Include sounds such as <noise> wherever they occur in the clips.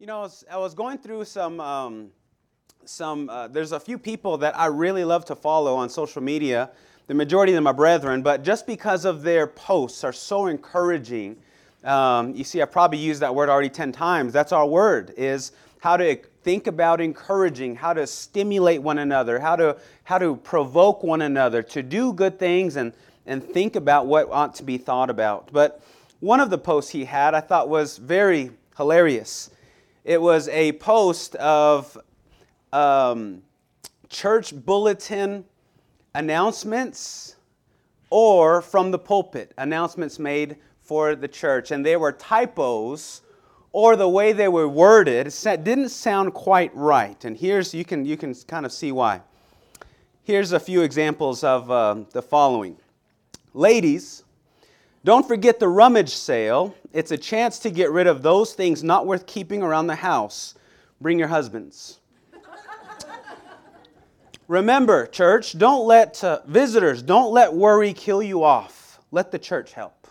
You know, I was, I was going through some, um, some uh, there's a few people that I really love to follow on social media. The majority of them are brethren, but just because of their posts are so encouraging. Um, you see, I probably used that word already 10 times. That's our word, is how to think about encouraging, how to stimulate one another, how to, how to provoke one another to do good things and, and think about what ought to be thought about. But one of the posts he had I thought was very hilarious. It was a post of um, church bulletin announcements or from the pulpit, announcements made for the church. And they were typos or the way they were worded didn't sound quite right. And here's, you can, you can kind of see why. Here's a few examples of uh, the following Ladies, don't forget the rummage sale. It's a chance to get rid of those things not worth keeping around the house. Bring your husbands. Remember, church, don't let uh, visitors, don't let worry kill you off. Let the church help.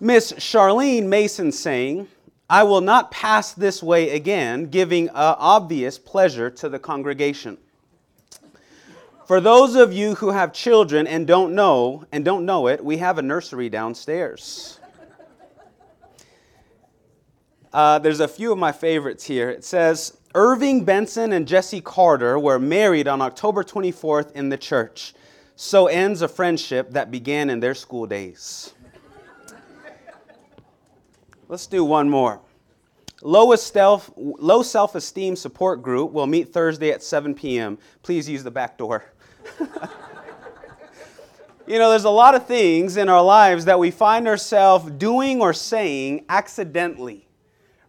Miss Charlene Mason saying, I will not pass this way again, giving obvious pleasure to the congregation. For those of you who have children and don't know and don't know it, we have a nursery downstairs. Uh, there's a few of my favorites here. It says Irving Benson and Jesse Carter were married on October 24th in the church. So ends a friendship that began in their school days. Let's do one more. Low self esteem support group will meet Thursday at 7 p.m. Please use the back door. <laughs> you know, there's a lot of things in our lives that we find ourselves doing or saying accidentally,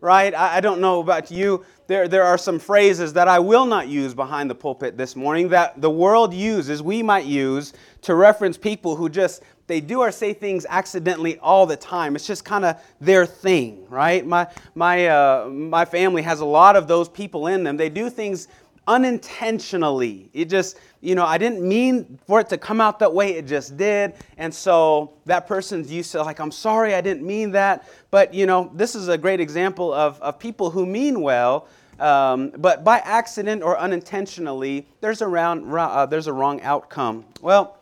right? I, I don't know about you. There, there are some phrases that I will not use behind the pulpit this morning that the world uses, we might use to reference people who just they do or say things accidentally all the time. It's just kind of their thing, right? My, my, uh, my family has a lot of those people in them. They do things unintentionally. It just, you know, I didn't mean for it to come out that way, it just did. And so that person's used to, like, I'm sorry, I didn't mean that. But, you know, this is a great example of, of people who mean well. Um, but by accident or unintentionally, there's a, round, uh, there's a wrong outcome. Well,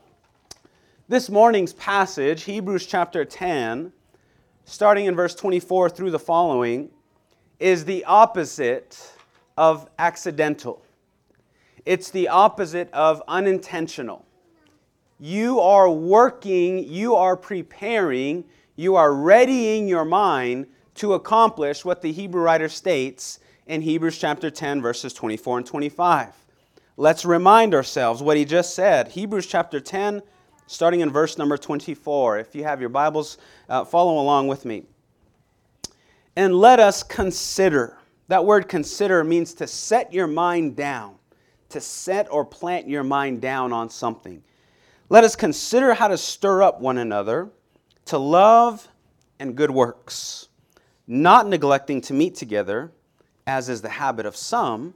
this morning's passage, Hebrews chapter 10, starting in verse 24 through the following, is the opposite of accidental. It's the opposite of unintentional. You are working, you are preparing, you are readying your mind to accomplish what the Hebrew writer states in Hebrews chapter 10, verses 24 and 25. Let's remind ourselves what he just said. Hebrews chapter 10, starting in verse number 24. If you have your Bibles, uh, follow along with me. And let us consider. That word consider means to set your mind down, to set or plant your mind down on something. Let us consider how to stir up one another to love and good works, not neglecting to meet together, as is the habit of some,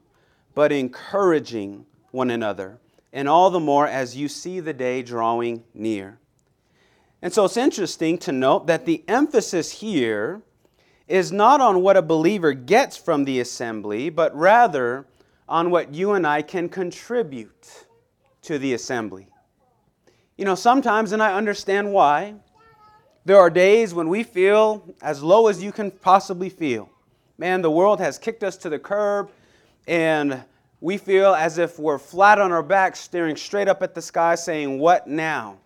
but encouraging one another and all the more as you see the day drawing near. And so it's interesting to note that the emphasis here is not on what a believer gets from the assembly, but rather on what you and I can contribute to the assembly. You know, sometimes, and I understand why, there are days when we feel as low as you can possibly feel. Man, the world has kicked us to the curb, and we feel as if we're flat on our back, staring straight up at the sky, saying, What now?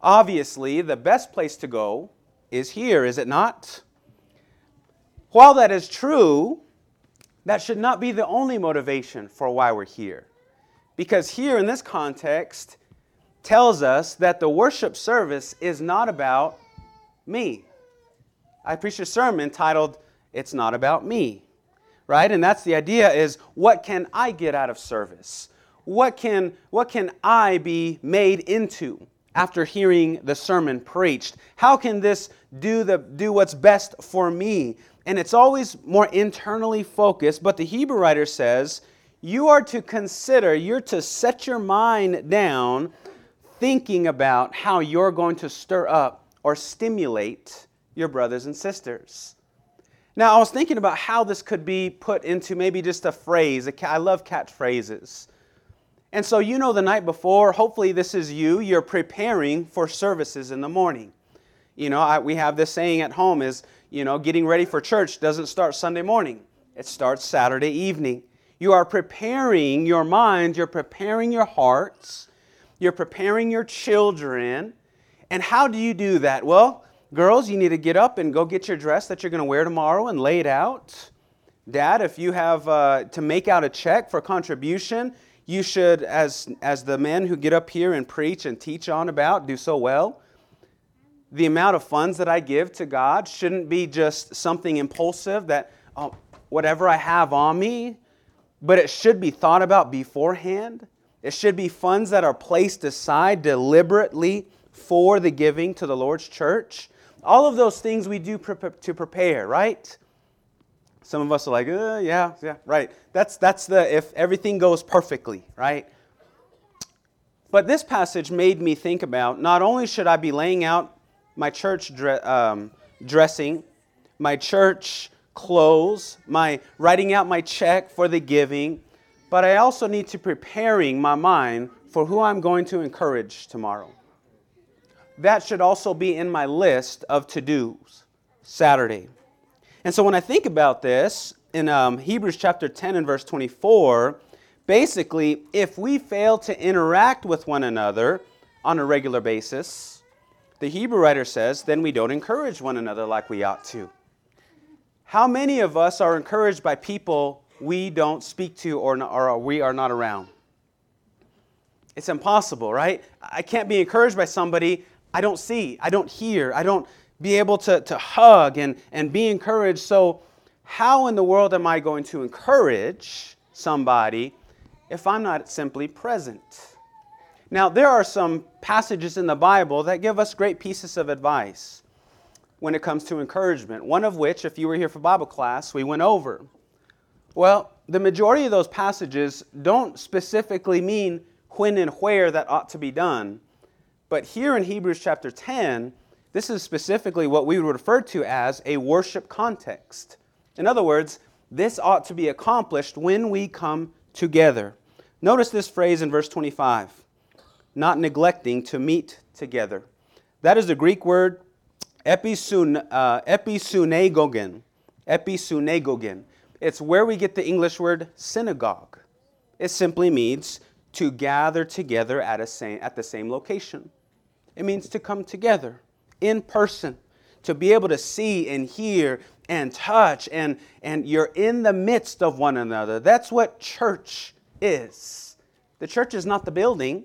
Obviously, the best place to go is here, is it not? While that is true, that should not be the only motivation for why we're here. Because here in this context tells us that the worship service is not about me. I preached a sermon titled, It's Not About Me right? And that's the idea is what can I get out of service? What can, what can I be made into after hearing the sermon preached? How can this do, the, do what's best for me? And it's always more internally focused, but the Hebrew writer says, you are to consider, you're to set your mind down thinking about how you're going to stir up or stimulate your brothers and sisters. Now, I was thinking about how this could be put into maybe just a phrase. I love catchphrases. And so, you know, the night before, hopefully, this is you, you're preparing for services in the morning. You know, I, we have this saying at home is, you know, getting ready for church doesn't start Sunday morning, it starts Saturday evening. You are preparing your mind, you're preparing your hearts, you're preparing your children. And how do you do that? Well, girls, you need to get up and go get your dress that you're going to wear tomorrow and lay it out. Dad, if you have uh, to make out a check for contribution, you should, as, as the men who get up here and preach and teach on about, do so well. The amount of funds that I give to God shouldn't be just something impulsive that, oh, whatever I have on me, but it should be thought about beforehand. It should be funds that are placed aside deliberately for the giving to the Lord's church. All of those things we do to prepare, right? Some of us are like, uh, yeah, yeah, right. That's, that's the if everything goes perfectly, right? But this passage made me think about not only should I be laying out my church dre- um, dressing, my church clothes, my writing out my check for the giving, but I also need to preparing my mind for who I'm going to encourage tomorrow. That should also be in my list of to-dos Saturday. And so when I think about this, in um, Hebrews chapter 10 and verse 24, basically, if we fail to interact with one another on a regular basis, the Hebrew writer says, then we don't encourage one another like we ought to. How many of us are encouraged by people we don't speak to or, or we are not around? It's impossible, right? I can't be encouraged by somebody I don't see, I don't hear, I don't be able to, to hug and, and be encouraged. So, how in the world am I going to encourage somebody if I'm not simply present? Now, there are some passages in the Bible that give us great pieces of advice when it comes to encouragement. One of which, if you were here for Bible class, we went over. Well, the majority of those passages don't specifically mean when and where that ought to be done. But here in Hebrews chapter 10, this is specifically what we would refer to as a worship context. In other words, this ought to be accomplished when we come together. Notice this phrase in verse 25 not neglecting to meet together. That is the Greek word uh, episunagogen. Episunagogen. It's where we get the English word synagogue. It simply means to gather together at, a same, at the same location. It means to come together in person, to be able to see and hear and touch, and, and you're in the midst of one another. That's what church is. The church is not the building,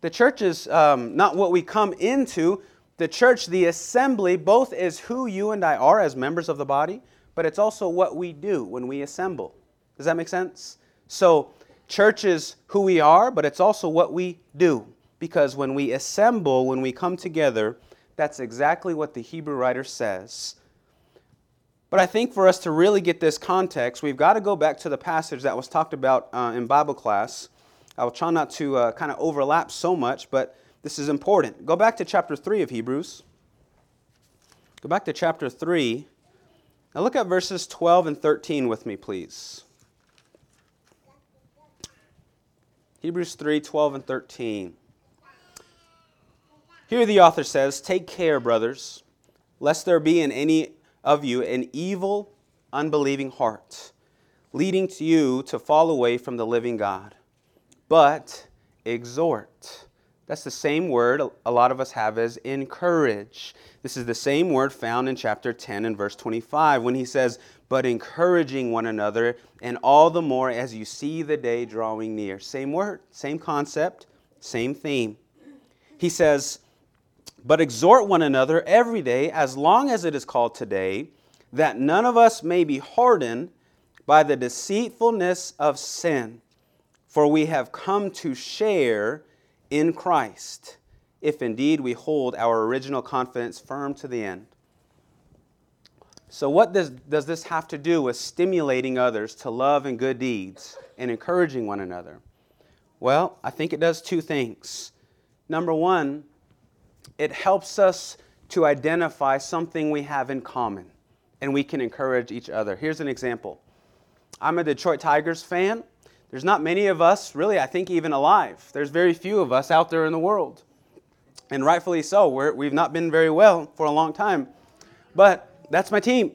the church is um, not what we come into. The church, the assembly, both is who you and I are as members of the body, but it's also what we do when we assemble. Does that make sense? So, church is who we are, but it's also what we do. Because when we assemble, when we come together, that's exactly what the Hebrew writer says. But I think for us to really get this context, we've got to go back to the passage that was talked about uh, in Bible class. I will try not to uh, kind of overlap so much, but this is important. Go back to chapter 3 of Hebrews. Go back to chapter 3. Now look at verses 12 and 13 with me, please. Hebrews 3 12 and 13. Here the author says, Take care, brothers, lest there be in any of you an evil, unbelieving heart, leading to you to fall away from the living God. But exhort. That's the same word a lot of us have as encourage. This is the same word found in chapter 10 and verse 25 when he says, But encouraging one another, and all the more as you see the day drawing near. Same word, same concept, same theme. He says, but exhort one another every day, as long as it is called today, that none of us may be hardened by the deceitfulness of sin. For we have come to share in Christ, if indeed we hold our original confidence firm to the end. So, what does, does this have to do with stimulating others to love and good deeds and encouraging one another? Well, I think it does two things. Number one, it helps us to identify something we have in common. and we can encourage each other. Here's an example I'm a Detroit Tigers fan. There's not many of us, really, I think, even alive. There's very few of us out there in the world. And rightfully so. We're, we've not been very well for a long time. But that's my team.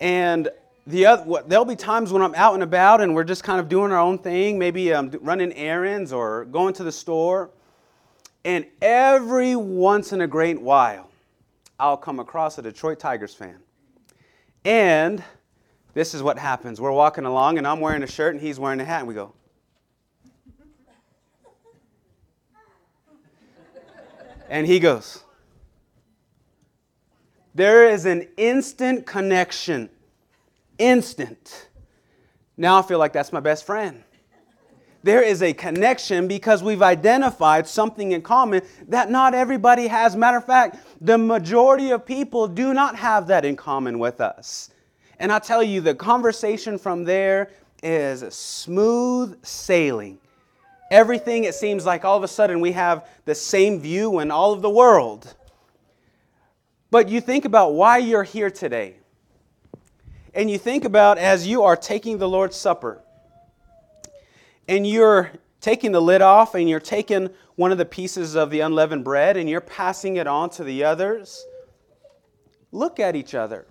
And the other, there'll be times when I'm out and about and we're just kind of doing our own thing, maybe um, running errands or going to the store. And every once in a great while, I'll come across a Detroit Tigers fan. And this is what happens. We're walking along, and I'm wearing a shirt, and he's wearing a hat, and we go, and he goes, There is an instant connection. Instant. Now I feel like that's my best friend. There is a connection because we've identified something in common that not everybody has. Matter of fact, the majority of people do not have that in common with us. And I tell you, the conversation from there is smooth sailing. Everything, it seems like all of a sudden we have the same view in all of the world. But you think about why you're here today. And you think about as you are taking the Lord's Supper, and you're taking the lid off, and you're taking one of the pieces of the unleavened bread, and you're passing it on to the others. Look at each other.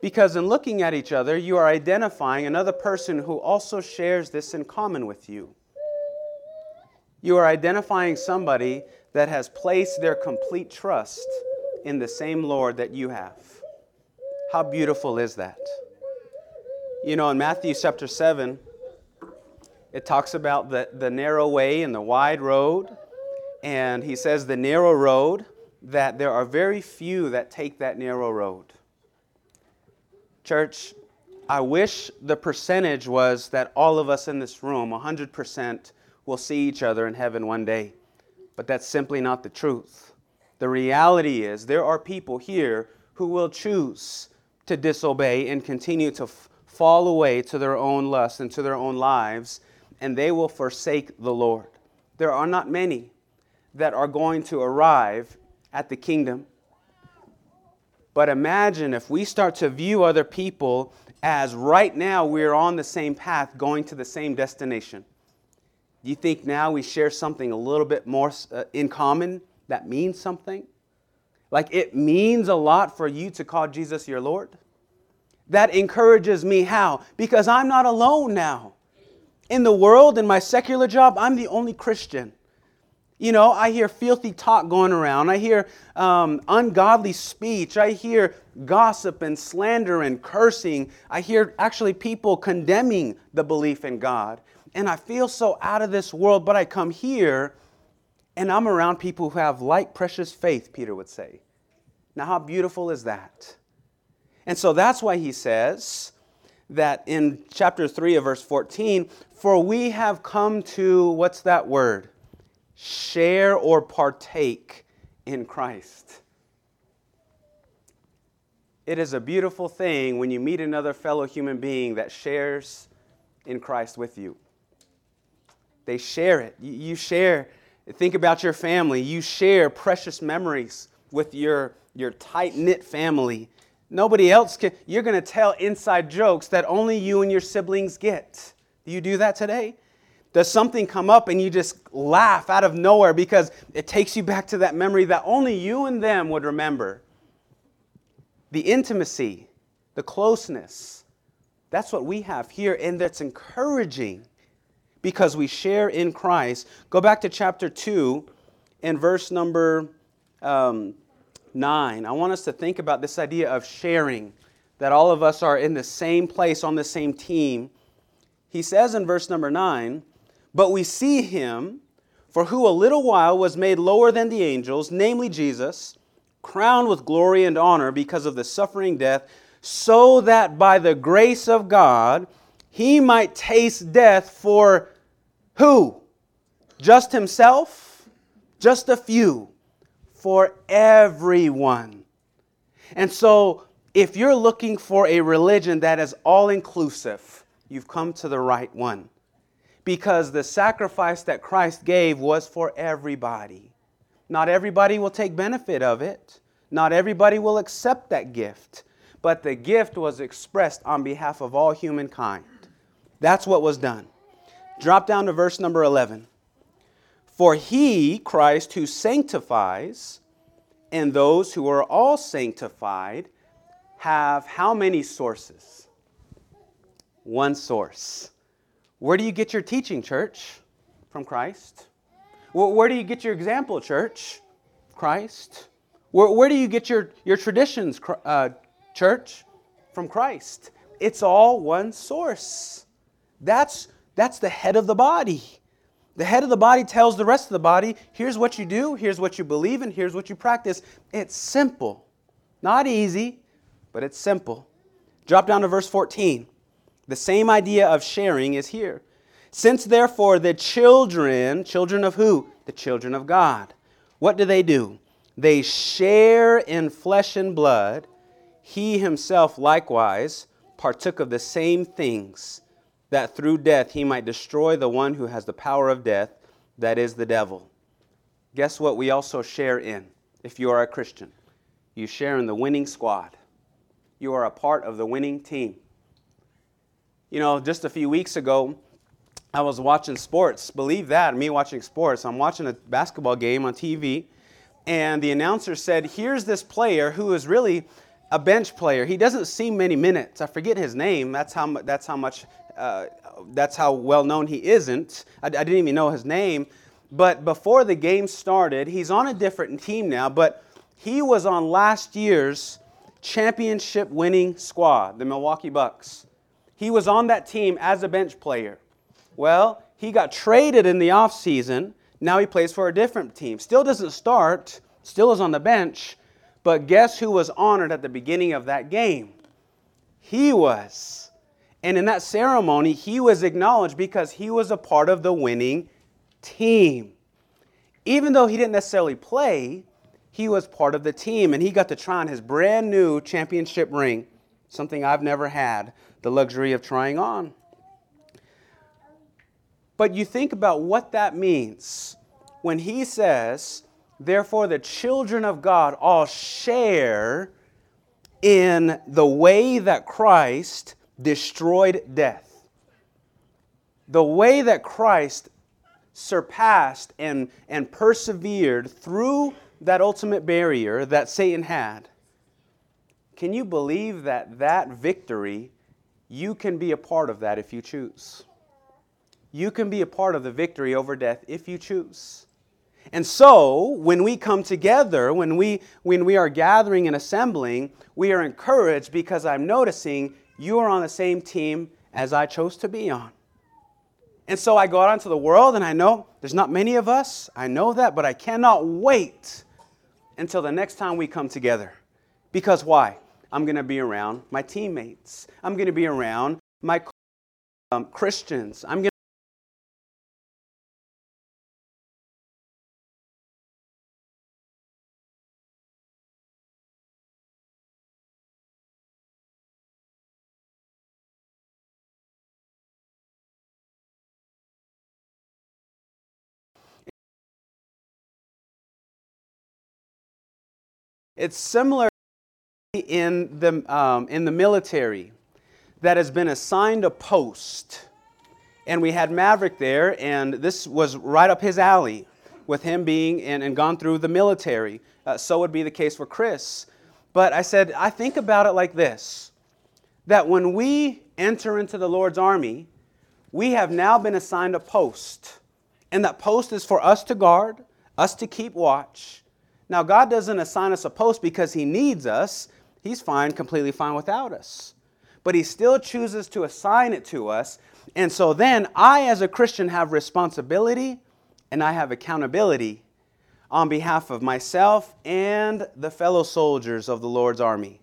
Because in looking at each other, you are identifying another person who also shares this in common with you. You are identifying somebody that has placed their complete trust in the same Lord that you have. How beautiful is that? You know, in Matthew chapter 7, it talks about the, the narrow way and the wide road. And he says, the narrow road, that there are very few that take that narrow road. Church, I wish the percentage was that all of us in this room, 100%, will see each other in heaven one day. But that's simply not the truth. The reality is there are people here who will choose to disobey and continue to f- fall away to their own lust and to their own lives, and they will forsake the Lord. There are not many that are going to arrive at the kingdom but imagine if we start to view other people as right now we're on the same path going to the same destination. Do you think now we share something a little bit more uh, in common that means something? Like it means a lot for you to call Jesus your Lord? That encourages me. How? Because I'm not alone now. In the world, in my secular job, I'm the only Christian. You know, I hear filthy talk going around. I hear um, ungodly speech. I hear gossip and slander and cursing. I hear actually people condemning the belief in God. And I feel so out of this world, but I come here and I'm around people who have like precious faith, Peter would say. Now, how beautiful is that? And so that's why he says that in chapter 3 of verse 14, for we have come to, what's that word? Share or partake in Christ. It is a beautiful thing when you meet another fellow human being that shares in Christ with you. They share it. You share, think about your family. You share precious memories with your, your tight knit family. Nobody else can, you're going to tell inside jokes that only you and your siblings get. Do you do that today? Does something come up and you just laugh out of nowhere because it takes you back to that memory that only you and them would remember? The intimacy, the closeness, that's what we have here, and that's encouraging because we share in Christ. Go back to chapter 2 and verse number um, 9. I want us to think about this idea of sharing, that all of us are in the same place on the same team. He says in verse number 9, but we see him, for who a little while was made lower than the angels, namely Jesus, crowned with glory and honor because of the suffering death, so that by the grace of God he might taste death for who? Just himself? Just a few? For everyone. And so, if you're looking for a religion that is all inclusive, you've come to the right one because the sacrifice that Christ gave was for everybody. Not everybody will take benefit of it, not everybody will accept that gift. but the gift was expressed on behalf of all humankind. That's what was done. Drop down to verse number 11. For he, Christ, who sanctifies, and those who are all sanctified, have how many sources? One source. Where do you get your teaching, church? From Christ. Where do you get your example, church? Christ. Where, where do you get your, your traditions, uh, church? From Christ. It's all one source. That's, that's the head of the body. The head of the body tells the rest of the body here's what you do, here's what you believe, and here's what you practice. It's simple. Not easy, but it's simple. Drop down to verse 14. The same idea of sharing is here. Since therefore the children, children of who? The children of God. What do they do? They share in flesh and blood. He himself likewise partook of the same things, that through death he might destroy the one who has the power of death, that is the devil. Guess what we also share in if you are a Christian? You share in the winning squad. You are a part of the winning team. You know, just a few weeks ago, I was watching sports. Believe that, me watching sports. I'm watching a basketball game on TV, and the announcer said, Here's this player who is really a bench player. He doesn't see many minutes. I forget his name. That's how, that's how much, uh, that's how well known he isn't. I, I didn't even know his name. But before the game started, he's on a different team now, but he was on last year's championship winning squad, the Milwaukee Bucks. He was on that team as a bench player. Well, he got traded in the offseason. Now he plays for a different team. Still doesn't start, still is on the bench. But guess who was honored at the beginning of that game? He was. And in that ceremony, he was acknowledged because he was a part of the winning team. Even though he didn't necessarily play, he was part of the team and he got to try on his brand new championship ring, something I've never had the luxury of trying on. But you think about what that means when he says, Therefore, the children of God all share in the way that Christ destroyed death. The way that Christ surpassed and, and persevered through that ultimate barrier that Satan had. Can you believe that that victory, you can be a part of that if you choose? you can be a part of the victory over death if you choose. And so, when we come together, when we, when we are gathering and assembling, we are encouraged because I'm noticing you are on the same team as I chose to be on. And so I go out into the world and I know there's not many of us. I know that, but I cannot wait until the next time we come together. Because why? I'm going to be around my teammates. I'm going to be around my um, Christians. I'm going It's similar in the, um, in the military that has been assigned a post. And we had Maverick there, and this was right up his alley with him being in and gone through the military. Uh, so would be the case for Chris. But I said, I think about it like this that when we enter into the Lord's army, we have now been assigned a post. And that post is for us to guard, us to keep watch, now, God doesn't assign us a post because He needs us. He's fine, completely fine without us. But He still chooses to assign it to us. And so then I, as a Christian, have responsibility and I have accountability on behalf of myself and the fellow soldiers of the Lord's army.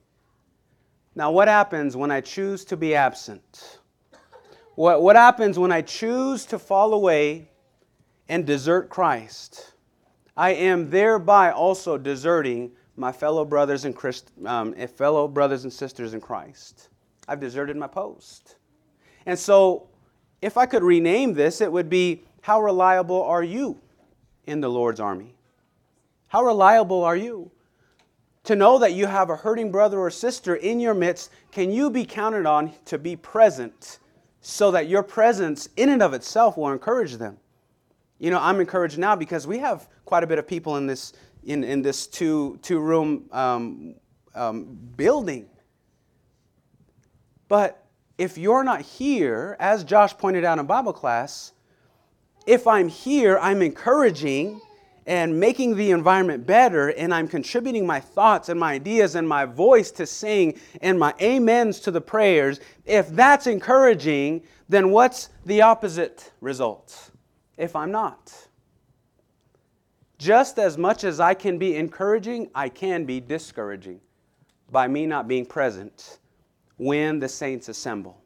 Now, what happens when I choose to be absent? What, what happens when I choose to fall away and desert Christ? I am thereby also deserting my fellow brothers and Christ, um, eh, fellow brothers and sisters in Christ. I've deserted my post. And so, if I could rename this, it would be How reliable are you in the Lord's army? How reliable are you? to know that you have a hurting brother or sister in your midst, can you be counted on to be present so that your presence in and of itself will encourage them? You know, I'm encouraged now because we have quite a bit of people in this in, in this two two room um, um, building. But if you're not here, as Josh pointed out in Bible class, if I'm here, I'm encouraging and making the environment better, and I'm contributing my thoughts and my ideas and my voice to sing and my amens to the prayers, if that's encouraging, then what's the opposite result if I'm not? Just as much as I can be encouraging, I can be discouraging by me not being present when the saints assemble.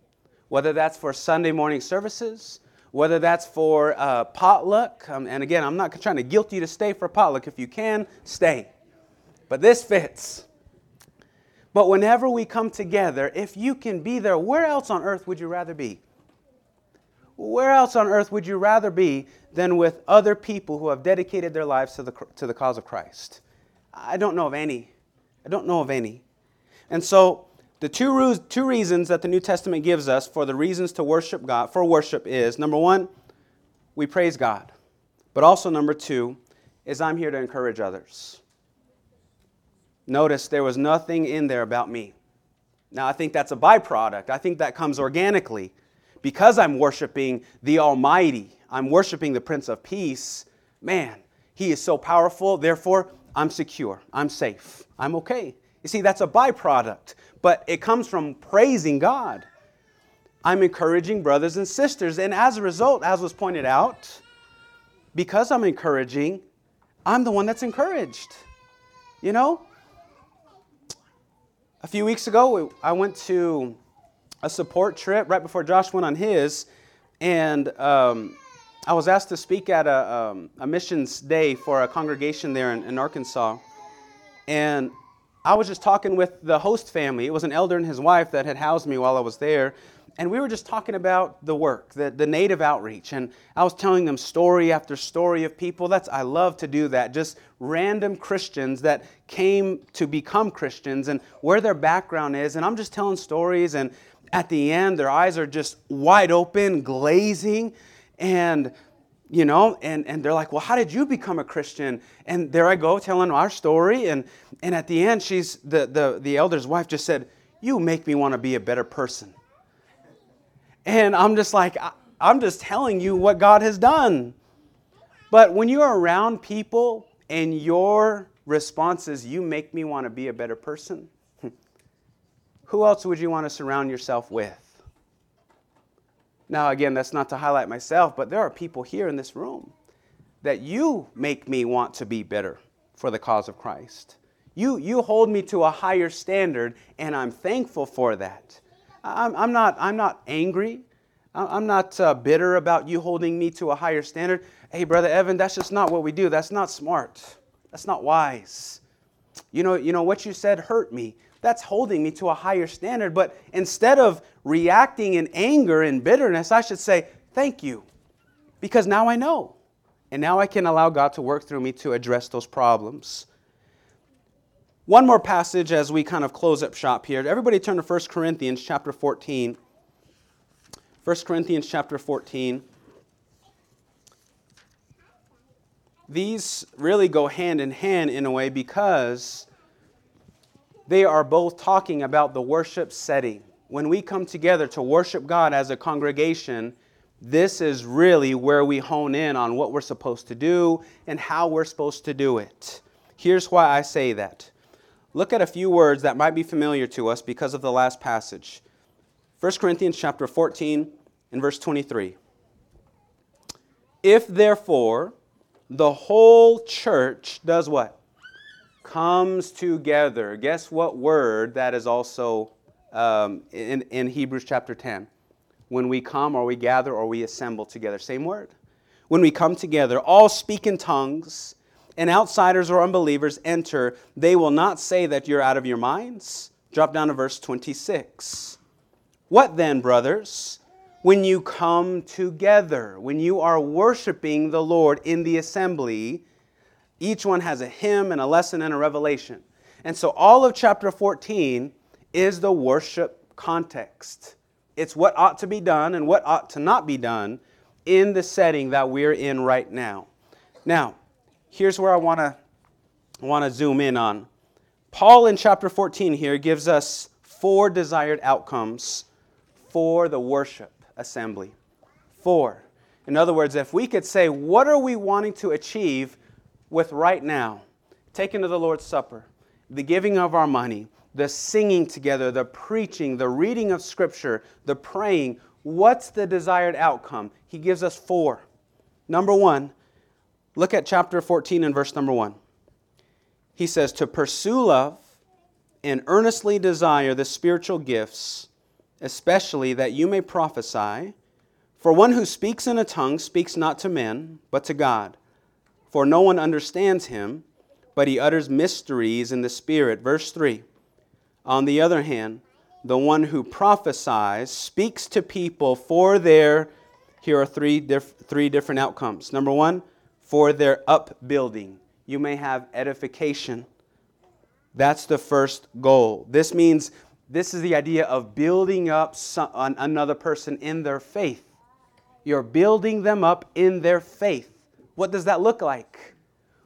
Whether that's for Sunday morning services, whether that's for uh, potluck, um, and again, I'm not trying to guilt you to stay for potluck. If you can, stay. But this fits. But whenever we come together, if you can be there, where else on earth would you rather be? Where else on earth would you rather be than with other people who have dedicated their lives to the, to the cause of Christ? I don't know of any. I don't know of any. And so, the two, two reasons that the New Testament gives us for the reasons to worship God, for worship is number one, we praise God. But also, number two, is I'm here to encourage others. Notice there was nothing in there about me. Now, I think that's a byproduct. I think that comes organically. Because I'm worshiping the Almighty, I'm worshiping the Prince of Peace. Man, He is so powerful, therefore, I'm secure, I'm safe, I'm okay. You see, that's a byproduct but it comes from praising God. I'm encouraging brothers and sisters. And as a result, as was pointed out, because I'm encouraging, I'm the one that's encouraged. You know? A few weeks ago, I went to a support trip right before Josh went on his, and um, I was asked to speak at a, um, a missions day for a congregation there in, in Arkansas. And I was just talking with the host family. It was an elder and his wife that had housed me while I was there. And we were just talking about the work, the, the native outreach. And I was telling them story after story of people. That's I love to do that. Just random Christians that came to become Christians and where their background is. And I'm just telling stories. And at the end, their eyes are just wide open, glazing. And you know and, and they're like well how did you become a christian and there i go telling our story and, and at the end she's the, the, the elder's wife just said you make me want to be a better person and i'm just like i'm just telling you what god has done but when you're around people and your response is you make me want to be a better person who else would you want to surround yourself with now, again, that's not to highlight myself, but there are people here in this room that you make me want to be better for the cause of Christ. You, you hold me to a higher standard, and I'm thankful for that. I'm, I'm, not, I'm not angry. I'm not uh, bitter about you holding me to a higher standard. Hey, Brother Evan, that's just not what we do. That's not smart. That's not wise. You know, you know what you said hurt me that's holding me to a higher standard. But instead of reacting in anger and bitterness, I should say, Thank you, because now I know. And now I can allow God to work through me to address those problems. One more passage as we kind of close up shop here. Everybody turn to 1 Corinthians chapter 14. 1 Corinthians chapter 14. These really go hand in hand in a way because they are both talking about the worship setting. When we come together to worship God as a congregation, this is really where we hone in on what we're supposed to do and how we're supposed to do it. Here's why I say that. Look at a few words that might be familiar to us because of the last passage. 1 Corinthians chapter 14 and verse 23. If therefore the whole church does what? Comes together. Guess what word that is also um, in, in Hebrews chapter 10? When we come or we gather or we assemble together. Same word. When we come together, all speak in tongues, and outsiders or unbelievers enter, they will not say that you're out of your minds. Drop down to verse 26. What then, brothers? When you come together, when you are worshiping the Lord in the assembly, each one has a hymn and a lesson and a revelation. And so all of chapter 14 is the worship context. It's what ought to be done and what ought to not be done in the setting that we're in right now. Now, here's where I want to want to zoom in on. Paul in chapter 14 here gives us four desired outcomes for the worship assembly. Four. In other words, if we could say, what are we wanting to achieve with right now? Taking to the Lord's Supper, the giving of our money, the singing together, the preaching, the reading of Scripture, the praying. What's the desired outcome? He gives us four. Number one, look at chapter 14 and verse number one. He says, To pursue love and earnestly desire the spiritual gifts, especially that you may prophesy. For one who speaks in a tongue speaks not to men, but to God. For no one understands him, but he utters mysteries in the Spirit. Verse 3. On the other hand, the one who prophesies speaks to people for their, here are three, diff, three different outcomes. Number one, for their upbuilding. You may have edification. That's the first goal. This means this is the idea of building up some, another person in their faith. You're building them up in their faith. What does that look like?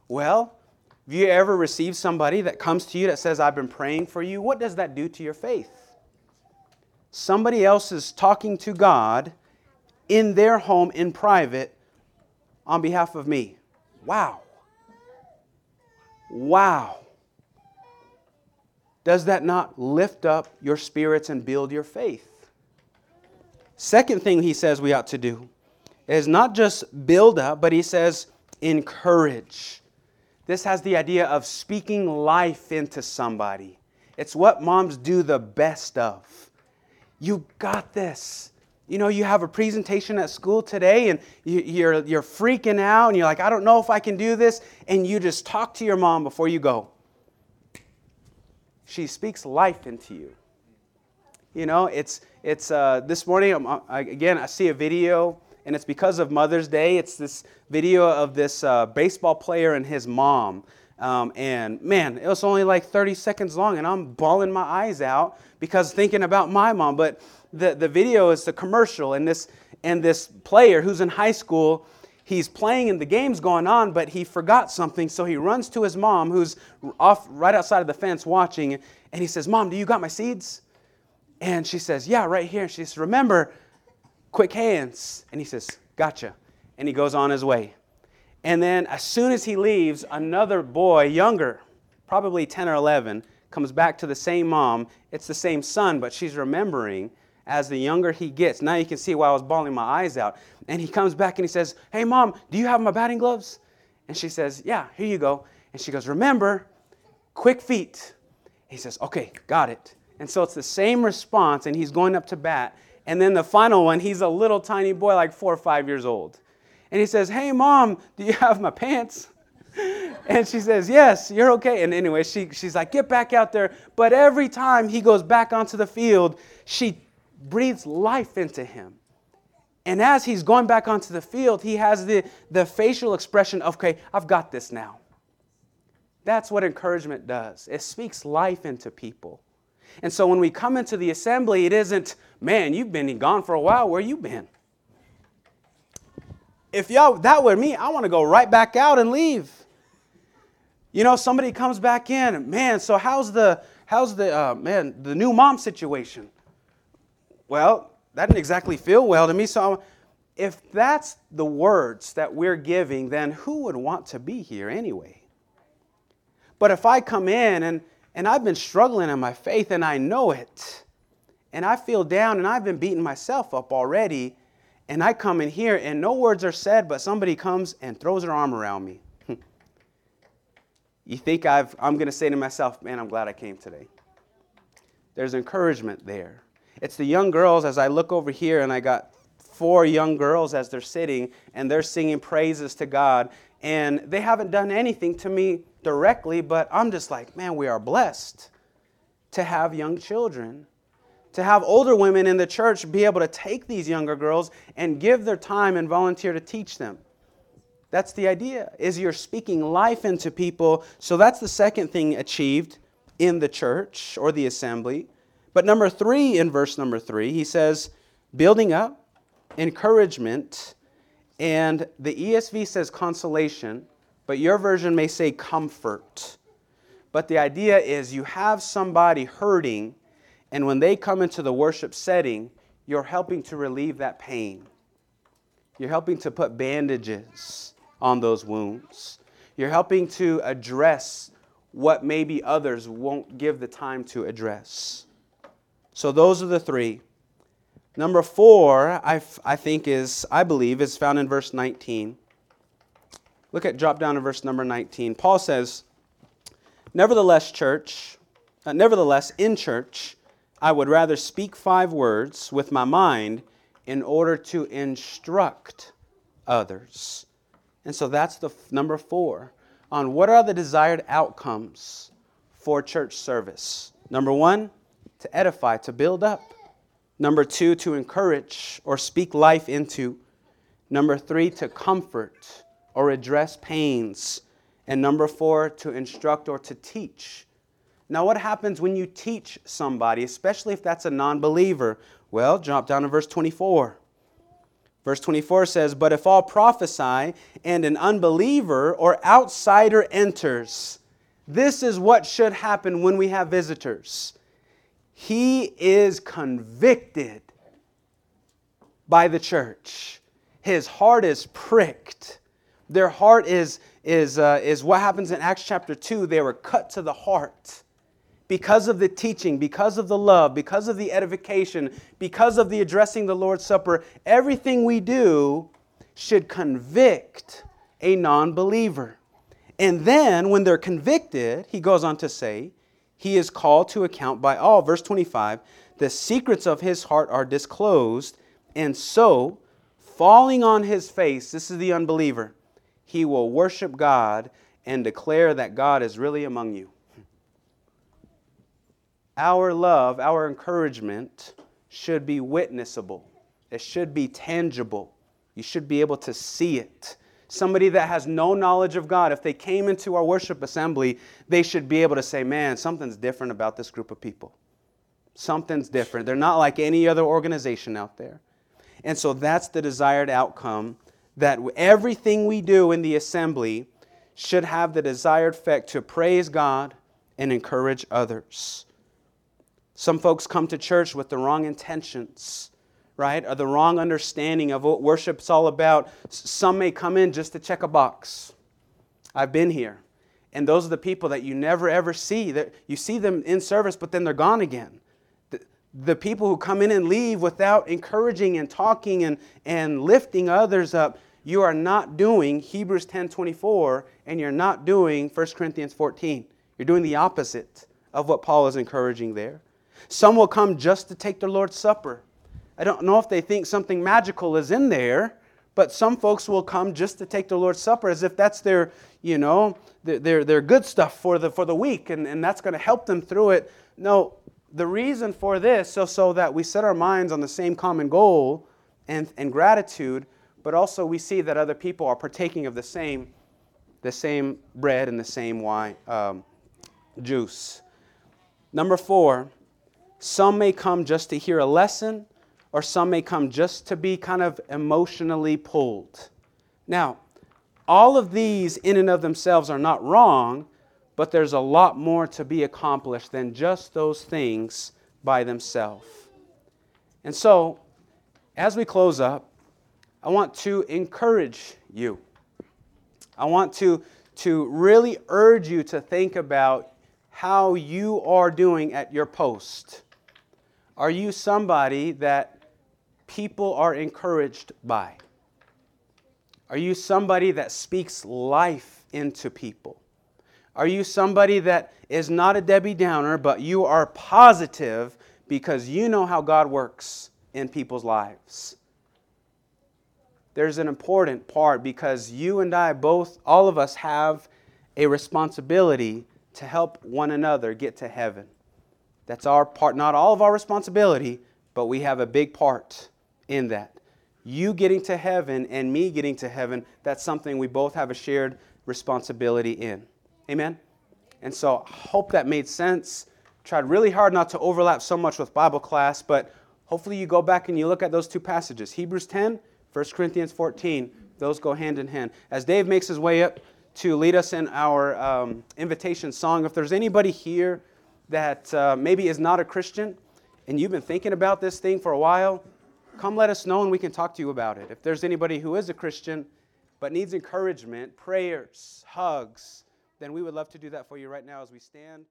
Well, have you ever received somebody that comes to you that says, I've been praying for you? What does that do to your faith? Somebody else is talking to God in their home in private on behalf of me. Wow. Wow. Does that not lift up your spirits and build your faith? Second thing he says we ought to do is not just build up, but he says encourage. This has the idea of speaking life into somebody. It's what moms do the best of. You got this. You know, you have a presentation at school today and you're, you're freaking out and you're like, I don't know if I can do this. And you just talk to your mom before you go. She speaks life into you. You know, it's, it's uh, this morning, um, I, again, I see a video, and it's because of Mother's Day. It's this video of this uh, baseball player and his mom. Um, and man, it was only like 30 seconds long, and I'm bawling my eyes out because thinking about my mom. But the, the video is the commercial, and this, and this player who's in high school he's playing and the game's going on, but he forgot something, so he runs to his mom, who's off right outside of the fence watching, and he says, Mom, do you got my seeds? And she says, Yeah, right here. And she says, Remember, quick hands. And he says, Gotcha. And he goes on his way. And then as soon as he leaves, another boy, younger, probably 10 or 11, comes back to the same mom. It's the same son, but she's remembering as the younger he gets. Now you can see why I was bawling my eyes out. And he comes back and he says, Hey, mom, do you have my batting gloves? And she says, Yeah, here you go. And she goes, Remember, quick feet. He says, Okay, got it. And so it's the same response, and he's going up to bat. And then the final one, he's a little tiny boy, like four or five years old. And he says, Hey, mom, do you have my pants? <laughs> and she says, Yes, you're okay. And anyway, she, she's like, Get back out there. But every time he goes back onto the field, she breathes life into him. And as he's going back onto the field, he has the, the facial expression of, okay, I've got this now. That's what encouragement does. It speaks life into people. And so when we come into the assembly, it isn't, man, you've been gone for a while. Where you been? If y'all that were me, I want to go right back out and leave. You know, somebody comes back in, man. So how's the how's the uh, man the new mom situation? Well, that didn't exactly feel well to me. So, if that's the words that we're giving, then who would want to be here anyway? But if I come in and, and I've been struggling in my faith and I know it, and I feel down and I've been beating myself up already, and I come in here and no words are said, but somebody comes and throws their arm around me. <laughs> you think I've, I'm going to say to myself, man, I'm glad I came today. There's encouragement there. It's the young girls as I look over here and I got four young girls as they're sitting and they're singing praises to God. And they haven't done anything to me directly, but I'm just like, man, we are blessed to have young children. To have older women in the church be able to take these younger girls and give their time and volunteer to teach them. That's the idea, is you're speaking life into people. So that's the second thing achieved in the church or the assembly. But number three, in verse number three, he says, building up, encouragement, and the ESV says consolation, but your version may say comfort. But the idea is you have somebody hurting, and when they come into the worship setting, you're helping to relieve that pain. You're helping to put bandages on those wounds. You're helping to address what maybe others won't give the time to address. So those are the three. Number four, I, I think is, I believe, is found in verse 19. Look at, drop down to verse number 19. Paul says, Nevertheless, church, uh, nevertheless, in church, I would rather speak five words with my mind in order to instruct others. And so that's the f- number four on what are the desired outcomes for church service. Number one, to edify, to build up. Number two, to encourage or speak life into. Number three, to comfort or address pains. And number four, to instruct or to teach. Now, what happens when you teach somebody, especially if that's a non believer? Well, jump down to verse 24. Verse 24 says, But if all prophesy and an unbeliever or outsider enters, this is what should happen when we have visitors. He is convicted by the church. His heart is pricked. Their heart is, is, uh, is what happens in Acts chapter 2. They were cut to the heart because of the teaching, because of the love, because of the edification, because of the addressing the Lord's Supper, everything we do should convict a non believer. And then, when they're convicted, he goes on to say, he is called to account by all. Verse 25 the secrets of his heart are disclosed, and so, falling on his face, this is the unbeliever, he will worship God and declare that God is really among you our love, our encouragement should be witnessable. It should be tangible. You should be able to see it. Somebody that has no knowledge of God, if they came into our worship assembly, they should be able to say, Man, something's different about this group of people. Something's different. They're not like any other organization out there. And so that's the desired outcome that everything we do in the assembly should have the desired effect to praise God and encourage others. Some folks come to church with the wrong intentions, right? Or the wrong understanding of what worship's all about. Some may come in just to check a box. I've been here. And those are the people that you never ever see. That you see them in service, but then they're gone again. The, people who come in and leave without encouraging and talking and, and lifting others up, you are not doing Hebrews 10:24 and you're not doing 1 Corinthians 14. You're doing the opposite of what Paul is encouraging there. Some will come just to take the Lord's Supper. I don't know if they think something magical is in there, but some folks will come just to take the Lord's Supper as if that's their, you know, their, their good stuff for the, for the week and, and that's going to help them through it. No, the reason for this so, so that we set our minds on the same common goal and, and gratitude, but also we see that other people are partaking of the same, the same bread and the same wine, um, juice. Number four, some may come just to hear a lesson, or some may come just to be kind of emotionally pulled. Now, all of these in and of themselves are not wrong, but there's a lot more to be accomplished than just those things by themselves. And so, as we close up, I want to encourage you. I want to, to really urge you to think about how you are doing at your post. Are you somebody that people are encouraged by? Are you somebody that speaks life into people? Are you somebody that is not a Debbie Downer, but you are positive because you know how God works in people's lives? There's an important part because you and I both, all of us, have a responsibility to help one another get to heaven. That's our part, not all of our responsibility, but we have a big part in that. You getting to heaven and me getting to heaven, that's something we both have a shared responsibility in. Amen? And so I hope that made sense. Tried really hard not to overlap so much with Bible class, but hopefully you go back and you look at those two passages Hebrews 10, 1 Corinthians 14. Those go hand in hand. As Dave makes his way up to lead us in our um, invitation song, if there's anybody here that uh, maybe is not a Christian and you've been thinking about this thing for a while, come let us know and we can talk to you about it. If there's anybody who is a Christian but needs encouragement, prayers, hugs, then we would love to do that for you right now as we stand.